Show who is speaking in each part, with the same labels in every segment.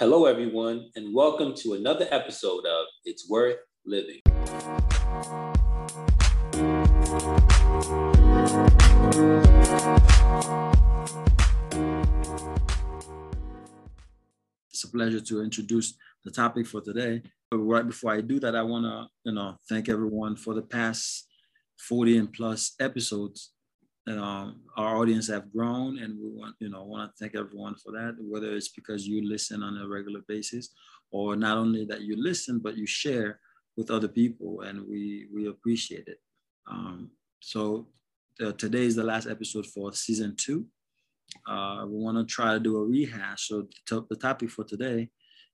Speaker 1: Hello, everyone, and welcome to another episode of It's Worth Living.
Speaker 2: It's a pleasure to introduce the topic for today. But right before I do that, I want to, you know, thank everyone for the past 40 and plus episodes. And um, our audience have grown, and we want, you know, want to thank everyone for that. Whether it's because you listen on a regular basis, or not only that you listen, but you share with other people, and we we appreciate it. Um, so uh, today is the last episode for season two. Uh, we want to try to do a rehash. So the topic for today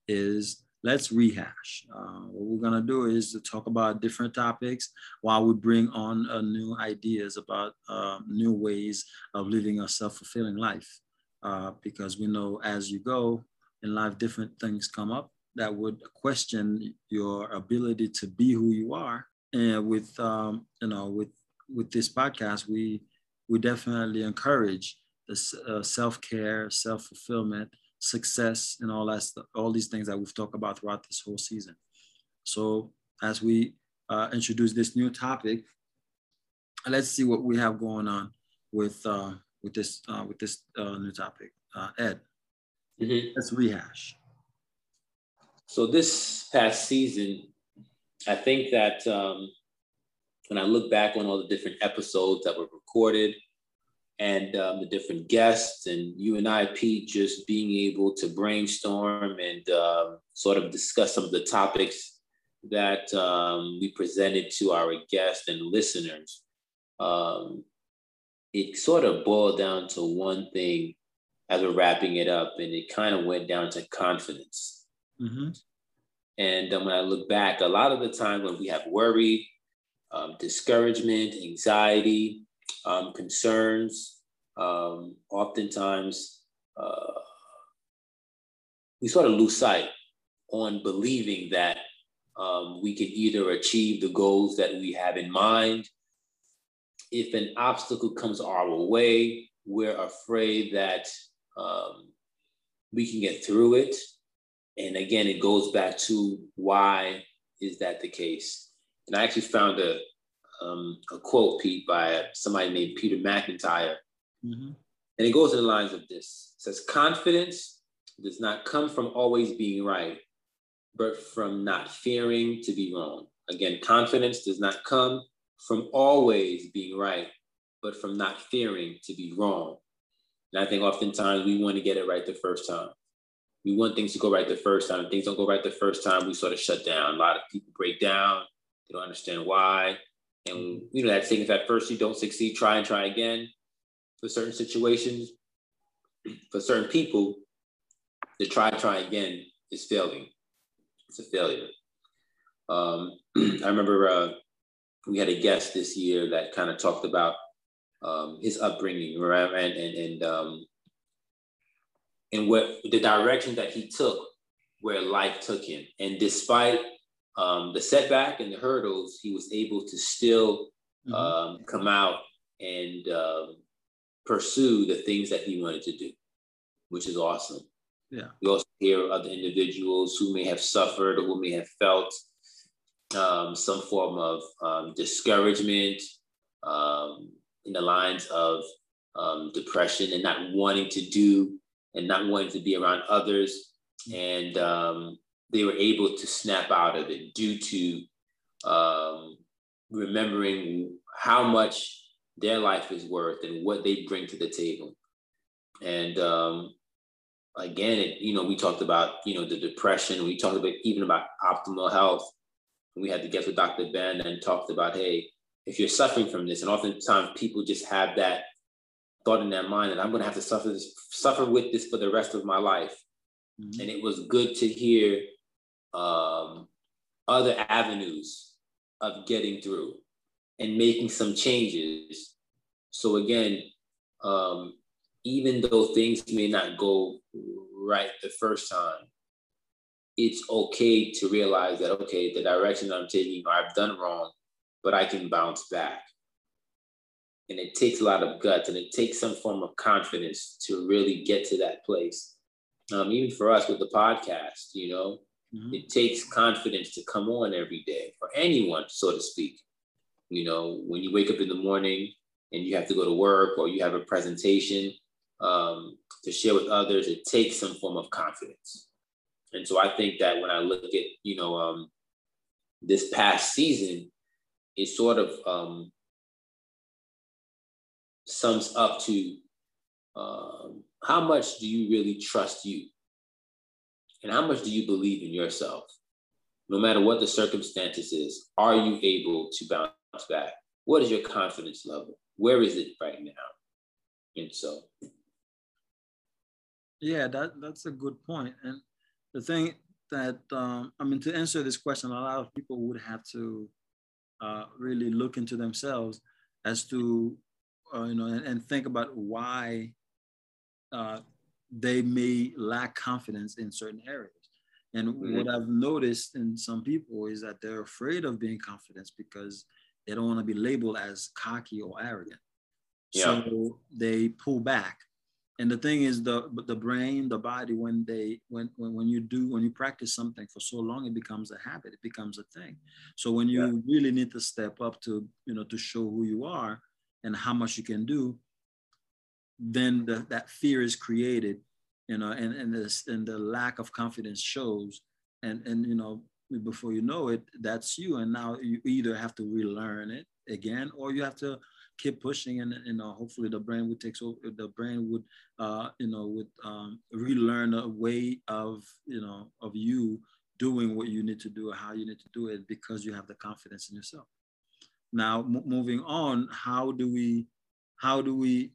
Speaker 2: is let's rehash. Uh, what we're gonna do is to talk about different topics while we bring on uh, new ideas about uh, new ways of living a self-fulfilling life. Uh, because we know as you go in life, different things come up that would question your ability to be who you are. And with um, you know, with with this podcast, we we definitely encourage the uh, self-care, self-fulfillment, success, and all that all these things that we've talked about throughout this whole season. So as we uh, introduce this new topic, let's see what we have going on with uh, with this uh, with this uh, new topic. Uh, Ed, mm-hmm. let's rehash.
Speaker 1: So this past season, I think that um, when I look back on all the different episodes that were recorded and um, the different guests and you and I, Pete, just being able to brainstorm and um, sort of discuss some of the topics that um, we presented to our guests and listeners. Um, it sort of boiled down to one thing as we're wrapping it up, and it kind of went down to confidence. Mm-hmm. And um, when I look back, a lot of the time when we have worry, um, discouragement, anxiety, um, concerns. Um, oftentimes, uh, we sort of lose sight on believing that um, we can either achieve the goals that we have in mind. If an obstacle comes our way, we're afraid that um, we can get through it. And again, it goes back to why is that the case? And I actually found a, um, a quote, Pete, by somebody named Peter McIntyre. Mm-hmm. And it goes in the lines of this it says, Confidence does not come from always being right, but from not fearing to be wrong. Again, confidence does not come from always being right, but from not fearing to be wrong. And I think oftentimes we want to get it right the first time. We want things to go right the first time. If things don't go right the first time, we sort of shut down. A lot of people break down. They don't understand why. And you know that saying if at first you don't succeed, try and try again. For certain situations, for certain people, the try and try again is failing. It's a failure. Um, I remember uh, we had a guest this year that kind of talked about um, his upbringing, right? and and and um, and what the direction that he took, where life took him, and despite um, the setback and the hurdles, he was able to still mm-hmm. um, come out and um, pursue the things that he wanted to do, which is awesome.
Speaker 2: Yeah.
Speaker 1: We also hear other individuals who may have suffered or who may have felt um, some form of um, discouragement um, in the lines of depression and not wanting to do and not wanting to be around others. And um, they were able to snap out of it due to um, remembering how much their life is worth and what they bring to the table. And um, again, it, you know, we talked about, you know, the depression. We talked about even about optimal health. We had to get with Dr. Ben and talked about, hey, if you're suffering from this, and oftentimes people just have that thought in their mind that I'm going to have to suffer this, suffer with this for the rest of my life. Mm-hmm. And it was good to hear um, other avenues of getting through and making some changes. So again, um, even though things may not go right the first time, it's okay to realize that okay, the direction I'm taking, I've done wrong, but I can bounce back. And it takes a lot of guts and it takes some form of confidence to really get to that place um, even for us with the podcast, you know, mm-hmm. it takes confidence to come on every day for anyone, so to speak. You know, when you wake up in the morning and you have to go to work or you have a presentation um, to share with others, it takes some form of confidence. And so I think that when I look at, you know, um, this past season, it sort of um, sums up to um, how much do you really trust you? And how much do you believe in yourself? No matter what the circumstances is, are you able to bounce back? What is your confidence level? Where is it right now? And so
Speaker 2: yeah, that that's a good point. And the thing that um, I mean to answer this question, a lot of people would have to uh, really look into themselves as to uh, you know and, and, think about why uh, they may lack confidence in certain areas. And mm-hmm. what I've noticed in some people is that they're afraid of being confident because they don't want to be labeled as cocky or arrogant. Yeah. So they pull back. And the thing is the the brain, the body, when they when, when when you do when you practice something for so long, it becomes a habit, it becomes a thing. So when you yeah. really need to step up to, you know, to show who you are and how much you can do, then the, that fear is created, you know, and, and this and the lack of confidence shows. And and you know, before you know it, that's you. And now you either have to relearn it again, or you have to keep pushing and you know hopefully the brain would take over the brain would uh you know would um relearn a way of you know of you doing what you need to do or how you need to do it because you have the confidence in yourself now moving on how do we how do we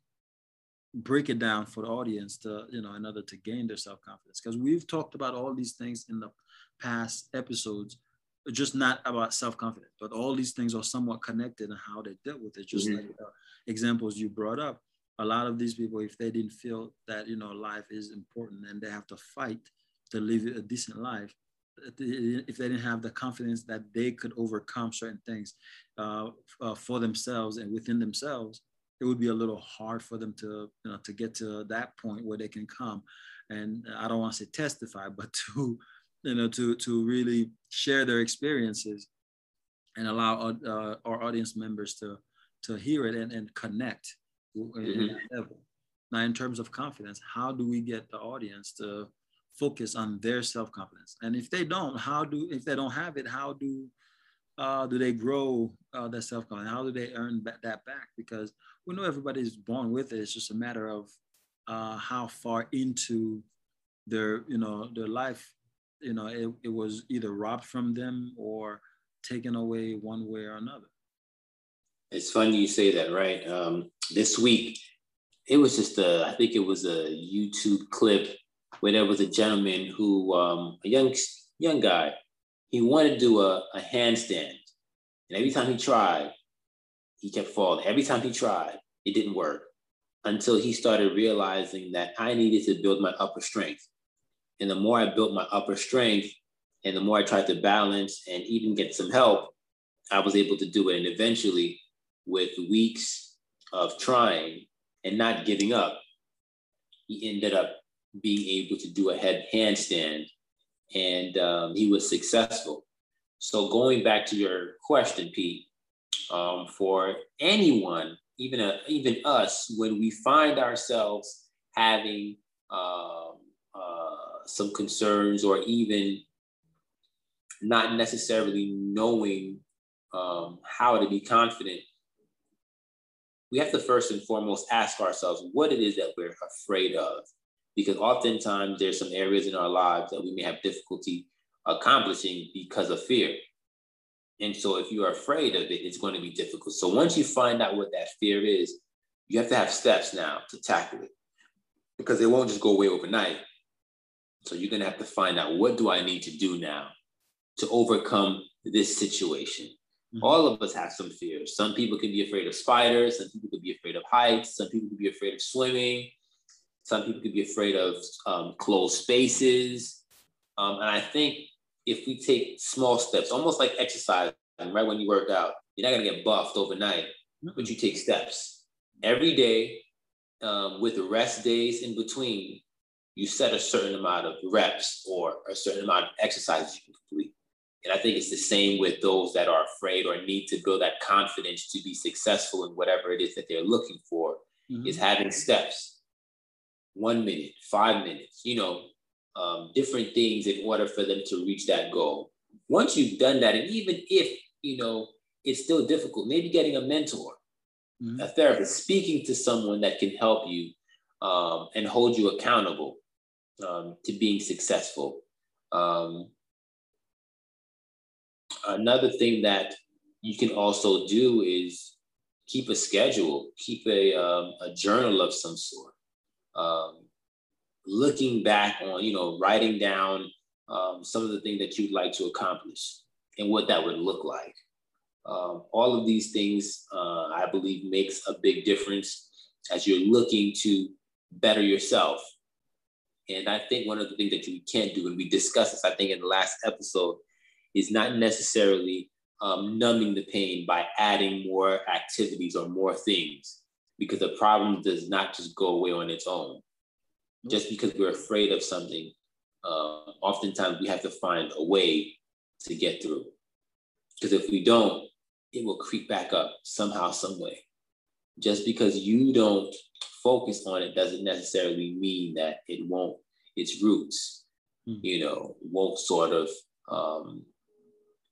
Speaker 2: break it down for the audience to you know in order to gain their self-confidence because we've talked about all these things in the past episodes just not about self-confidence but all these things are somewhat connected and how they dealt with it just mm-hmm. like the examples you brought up a lot of these people if they didn't feel that you know life is important and they have to fight to live a decent life if they didn't have the confidence that they could overcome certain things uh, uh, for themselves and within themselves it would be a little hard for them to you know to get to that point where they can come and i don't want to say testify but to you know to to really share their experiences and allow uh, our audience members to to hear it and, and connect mm-hmm. level. now in terms of confidence how do we get the audience to focus on their self-confidence and if they don't how do if they don't have it how do uh, do they grow uh, their self-confidence how do they earn that back because we know everybody's born with it. It's just a matter of uh, how far into their you know their life you know it, it was either robbed from them or taken away one way or another.
Speaker 1: It's funny you say that right? Um, this week it was just a i think it was a youtube clip where there was a gentleman who um, a young young guy. He wanted to do a, a handstand. And every time he tried he kept falling every time he tried it didn't work until he started realizing that i needed to build my upper strength and the more I built my upper strength and the more I tried to balance and even get some help, I was able to do it. And eventually, with weeks of trying and not giving up, he ended up being able to do a head handstand and um, he was successful. So, going back to your question, Pete, um, for anyone, even, a, even us, when we find ourselves having um, uh, some concerns or even not necessarily knowing um, how to be confident, we have to first and foremost ask ourselves what it is that we're afraid of. Because oftentimes there's some areas in our lives that we may have difficulty accomplishing because of fear. And so if you're afraid of it, it's going to be difficult. So once you find out what that fear is, you have to have steps now to tackle it because it won't just go away overnight. So you're going to have to find out what do I need to do now to overcome this situation. Mm-hmm. All of us have some fears. Some people can be afraid of spiders. Some people could be afraid of heights. Some people could be afraid of swimming. Some people could be afraid of um, closed spaces. Um, and I think if we take small steps, almost like exercise, right when you work out, you're not going to get buffed overnight, mm-hmm. but you take steps every day um, with rest days in between you set a certain amount of reps or a certain amount of exercises you can complete. And I think it's the same with those that are afraid or need to build that confidence to be successful in whatever it is that they're looking for, mm-hmm. is having steps. One minute, five minutes, you know, um, different things in order for them to reach that goal. Once you've done that, and even if, you know, it's still difficult, maybe getting a mentor, mm-hmm. a therapist, speaking to someone that can help you um, and hold you accountable um, to being successful. Um, another thing that you can also do is keep a schedule, keep a, um, a journal of some sort. Um, looking back on, you know, writing down um, some of the things that you'd like to accomplish and what that would look like. Um, all of these things, uh, I believe, makes a big difference as you're looking to better yourself. And I think one of the things that you can do, and we discussed this, I think, in the last episode, is not necessarily um, numbing the pain by adding more activities or more things, because the problem does not just go away on its own. Just because we're afraid of something, uh, oftentimes we have to find a way to get through. Because if we don't, it will creep back up somehow, some way. Just because you don't focus on it doesn't necessarily mean that it won't, its roots, mm. you know, won't sort of um,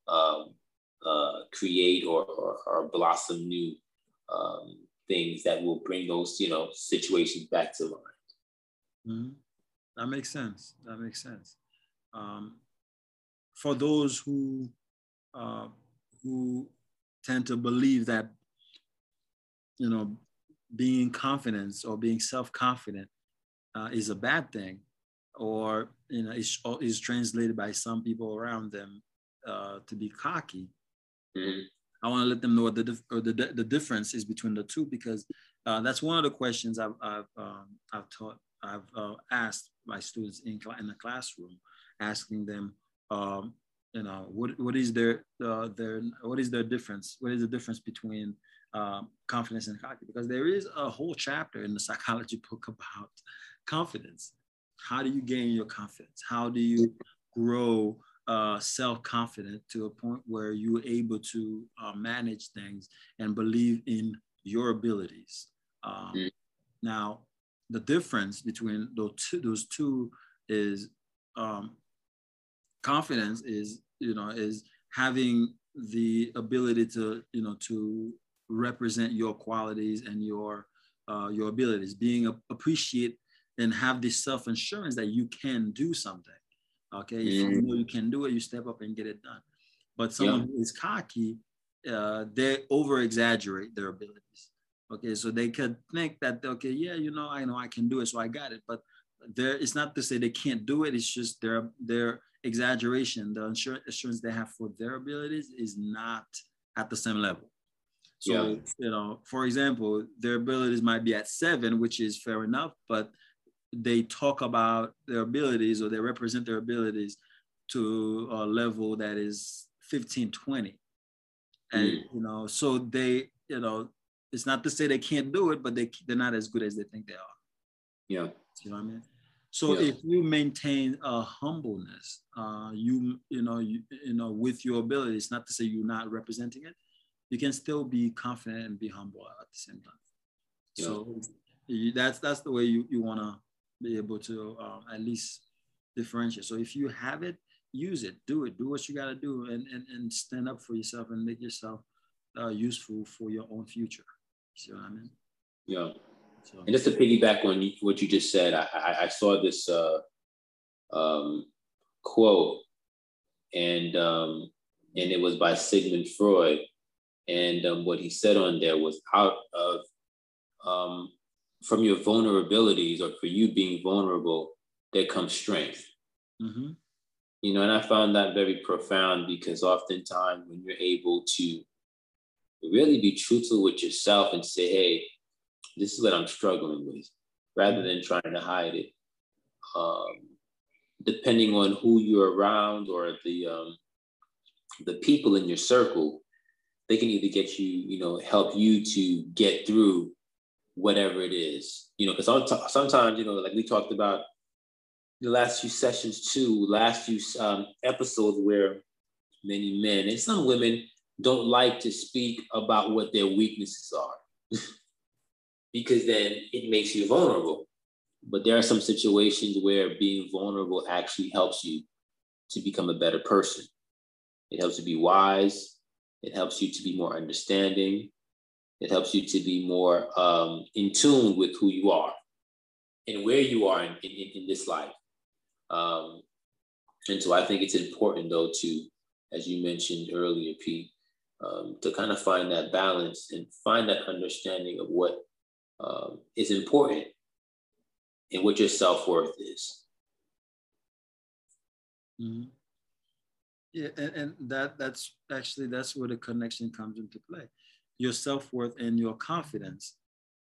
Speaker 1: um, uh, create or, or, or, blossom new um, things that will bring those, you know, situations back to mind.
Speaker 2: Mm-hmm. That makes sense. That makes sense. Um, for those who uh, who tend to believe that you know being confident or being self-confident uh, is a bad thing or you know is, is translated by some people around them uh, to be cocky mm-hmm. i want to let them know what the, dif- or the, the difference is between the two because uh, that's one of the questions i've, I've, um, I've taught i've uh, asked my students in, in the classroom asking them um, you know what, what is their uh, their what is their difference what is the difference between um, confidence and cocky because there is a whole chapter in the psychology book about confidence. How do you gain your confidence? How do you grow uh, self-confident to a point where you're able to uh, manage things and believe in your abilities? Um, mm. now the difference between those two, those two is um, confidence is you know is having the ability to you know to represent your qualities and your uh, your abilities being a, appreciate and have this self-assurance that you can do something okay mm. if you mm. know you can do it you step up and get it done but someone yeah. who is cocky uh, they over exaggerate their abilities okay so they could think that okay yeah you know i know i can do it so i got it but there it's not to say they can't do it it's just their their exaggeration, the assurance they have for their abilities is not at the same level. So, yeah. you know, for example, their abilities might be at seven, which is fair enough, but they talk about their abilities or they represent their abilities to a level that is 15, 20. And, mm. you know, so they, you know, it's not to say they can't do it, but they, they're not as good as they think they are.
Speaker 1: Yeah.
Speaker 2: You know what I mean? So yeah. if you maintain a humbleness, uh, you you know you, you know with your abilities, not to say you're not representing it, you can still be confident and be humble at the same time. Yeah. So that's that's the way you, you want to be able to um, at least differentiate. So if you have it, use it, do it, do what you got to do, and, and and stand up for yourself and make yourself uh, useful for your own future. See what I mean?
Speaker 1: Yeah. So. And just to piggyback on what you just said, I, I, I saw this uh, um, quote, and um, and it was by Sigmund Freud, and um, what he said on there was out of um, from your vulnerabilities or for you being vulnerable, there comes strength. Mm-hmm. You know, and I found that very profound because oftentimes when you're able to really be truthful with yourself and say, hey, this is what I'm struggling with, rather than trying to hide it. Um, depending on who you're around or the um, the people in your circle, they can either get you, you know, help you to get through whatever it is, you know, because sometimes, you know, like we talked about the last few sessions too, last few um, episodes where many men and some women don't like to speak about what their weaknesses are because then it makes you vulnerable. But there are some situations where being vulnerable actually helps you to become a better person. It helps you be wise. It helps you to be more understanding. It helps you to be more um, in tune with who you are and where you are in, in, in this life. Um, and so I think it's important, though, to, as you mentioned earlier, Pete, um, to kind of find that balance and find that understanding of what um, is important and what your self worth is.
Speaker 2: Mm-hmm. Yeah, and, and that that's actually that's where the connection comes into play. Your self worth and your confidence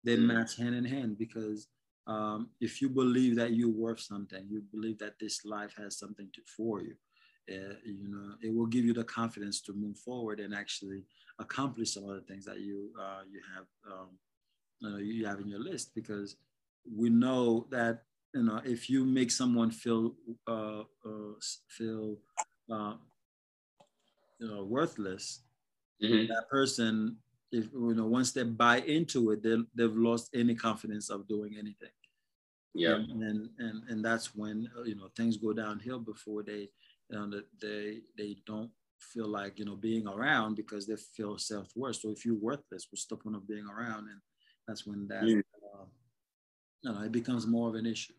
Speaker 2: they mm-hmm. match hand in hand because um, if you believe that you're worth something, you believe that this life has something to, for you, uh, you know, it will give you the confidence to move forward and actually accomplish some of the things that you uh, you have um, you, know, you have in your list because we know that you know if you make someone feel uh, uh feel uh, you know worthless, mm-hmm. that person if you know once they buy into it, they they've lost any confidence of doing anything.
Speaker 1: Yeah,
Speaker 2: and and and, and that's when you know things go downhill before they you know, they they don't feel like you know being around because they feel self-worth. So if you're worthless, what's the point of being around? And that's when that mm. uh, you know it becomes more of an issue.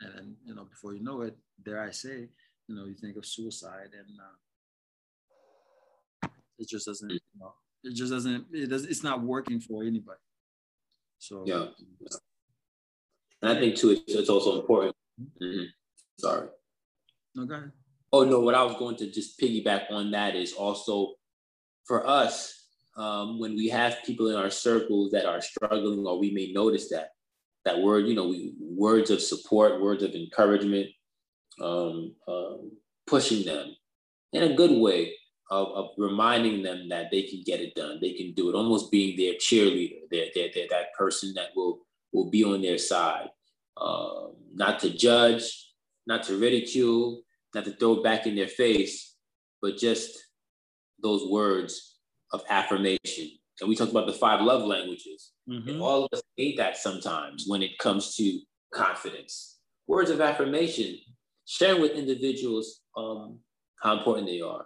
Speaker 2: And then you know before you know it, dare I say, you know you think of suicide and uh, it just doesn't you know it just doesn't it does it's not working for anybody. So
Speaker 1: yeah. And I think too, it's, it's also important. Mm-hmm. Sorry.
Speaker 2: No, go ahead.
Speaker 1: Oh no, what I was going to just piggyback on that is also for us um, when we have people in our circles that are struggling, or we may notice that that word, you know, we, words of support, words of encouragement, um, um, pushing them in a good way of, of, reminding them that they can get it done, they can do it, almost being their cheerleader, their, their, that person that will will be on their side, um, not to judge, not to ridicule, not to throw it back in their face, but just those words of affirmation. And we talked about the five love languages. Mm-hmm. And all of us need that sometimes when it comes to confidence. Words of affirmation, sharing with individuals um, how important they are.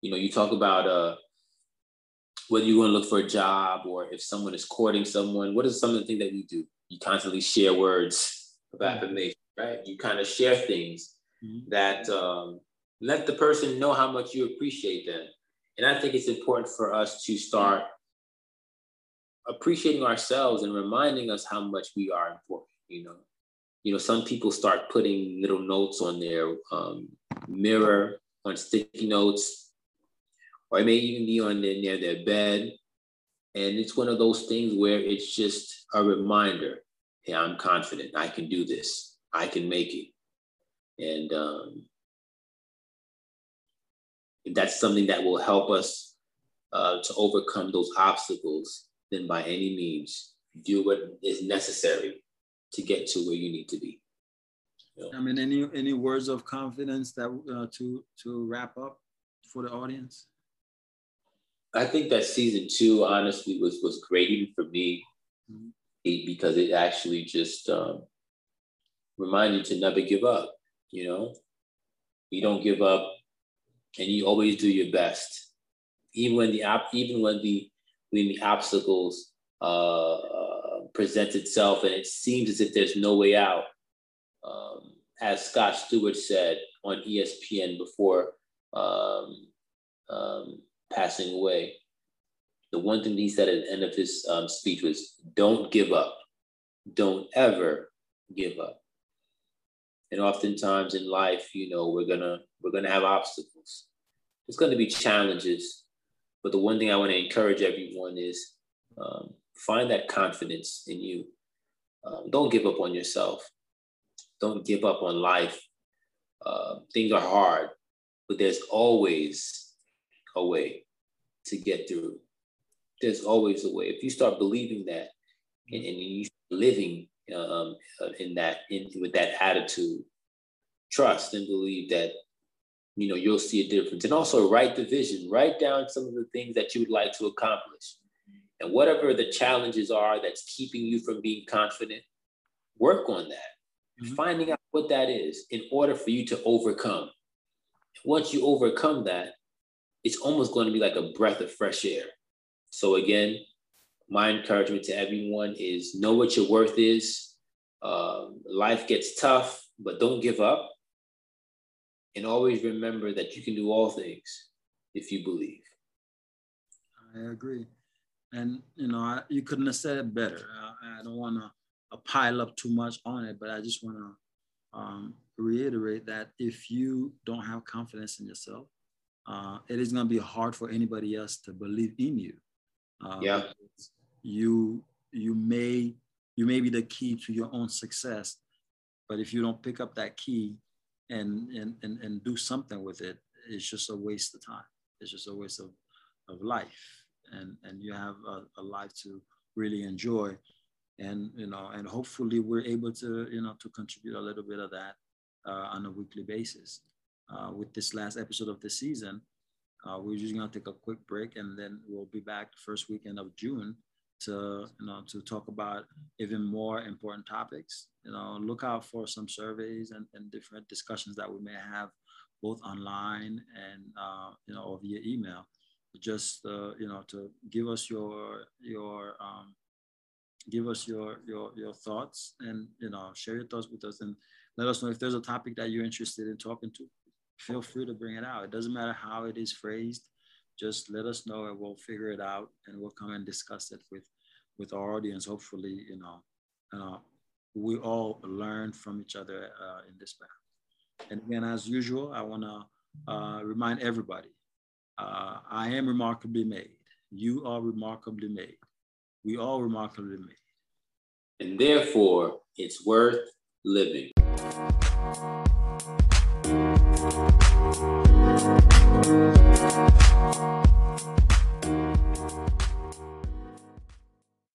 Speaker 1: You know, you talk about uh, whether you want to look for a job or if someone is courting someone, what is some of the things that we do? You constantly share words of affirmation, right? You kind of share things mm-hmm. that um, let the person know how much you appreciate them. And I think it's important for us to start appreciating ourselves and reminding us how much we are important. You know, you know, some people start putting little notes on their um, mirror, on sticky notes, or it may even be on their, near their bed. And it's one of those things where it's just a reminder hey, I'm confident. I can do this. I can make it. And um, that's something that will help us uh, to overcome those obstacles, then by any means, do what is necessary to get to where you need to be.
Speaker 2: You know? I mean, any any words of confidence that uh, to to wrap up for the audience?
Speaker 1: I think that season two, honestly, was was great even for me, mm-hmm. because it actually just um, reminded to never give up you know? You don't give up and you always do your best. Even when the even when the when the obstacles uh, uh, present itself and it seems as if there's no way out um, as scott stewart said on espn before um, um, passing away the one thing he said at the end of his um, speech was don't give up. Don't ever give up and oftentimes in life you know we're gonna we're gonna have obstacles. There's gonna be challenges but the one thing i want to encourage everyone is um, find that confidence in you. Um, don't give up on yourself. Don't give up on life. Uh, things are hard but there's always a way to get through. There's always a way. If you start believing that and, and you living um, uh, in that in with that attitude, trust and believe that you know you'll see a difference. And also write the vision. Write down some of the things that you would like to accomplish. And whatever the challenges are that's keeping you from being confident work on that. Mm-hmm. finding out what that is in order for you to overcome. Once you overcome that it's almost going to be like a breath of fresh air. So again my encouragement to everyone is know what your worth is um, life gets tough but don't give up and always remember that you can do all things if you believe.
Speaker 2: I agree. And, you know, I, you couldn't have said it better. I, I don't want to uh, pile up too much on it, but I just want to um, reiterate that if you don't have confidence in yourself, uh, it is going to be hard for anybody else to believe in you.
Speaker 1: Uh, yeah.
Speaker 2: You you may you may be the key to your own success, but if you don't pick up that key and and and, and do something with it it's just a waste of time. It's just a waste of, of life. And and you have a, a life to really enjoy. And you know and hopefully we're able to you know to contribute a little bit of that uh, on a weekly basis. Uh, with this last episode of the season uh, we're just going to take a quick break and then we'll be back the first weekend of june to you know to talk about even more important topics. You know look out for some surveys and, and different discussions that we may have both online and uh, you know or via email. Just uh, you know to give us your your um, give us your your your thoughts and you know share your thoughts with us and let us know if there's a topic that you're interested in talking to. Feel free to bring it out. It doesn't matter how it is phrased just let us know and we'll figure it out and we'll come and discuss it with with our audience. Hopefully you know uh, we all learn from each other uh, in this path and again as usual i want to uh, remind everybody uh, i am remarkably made. You are remarkably made. We all remarkably made.
Speaker 1: And therefore it's worth living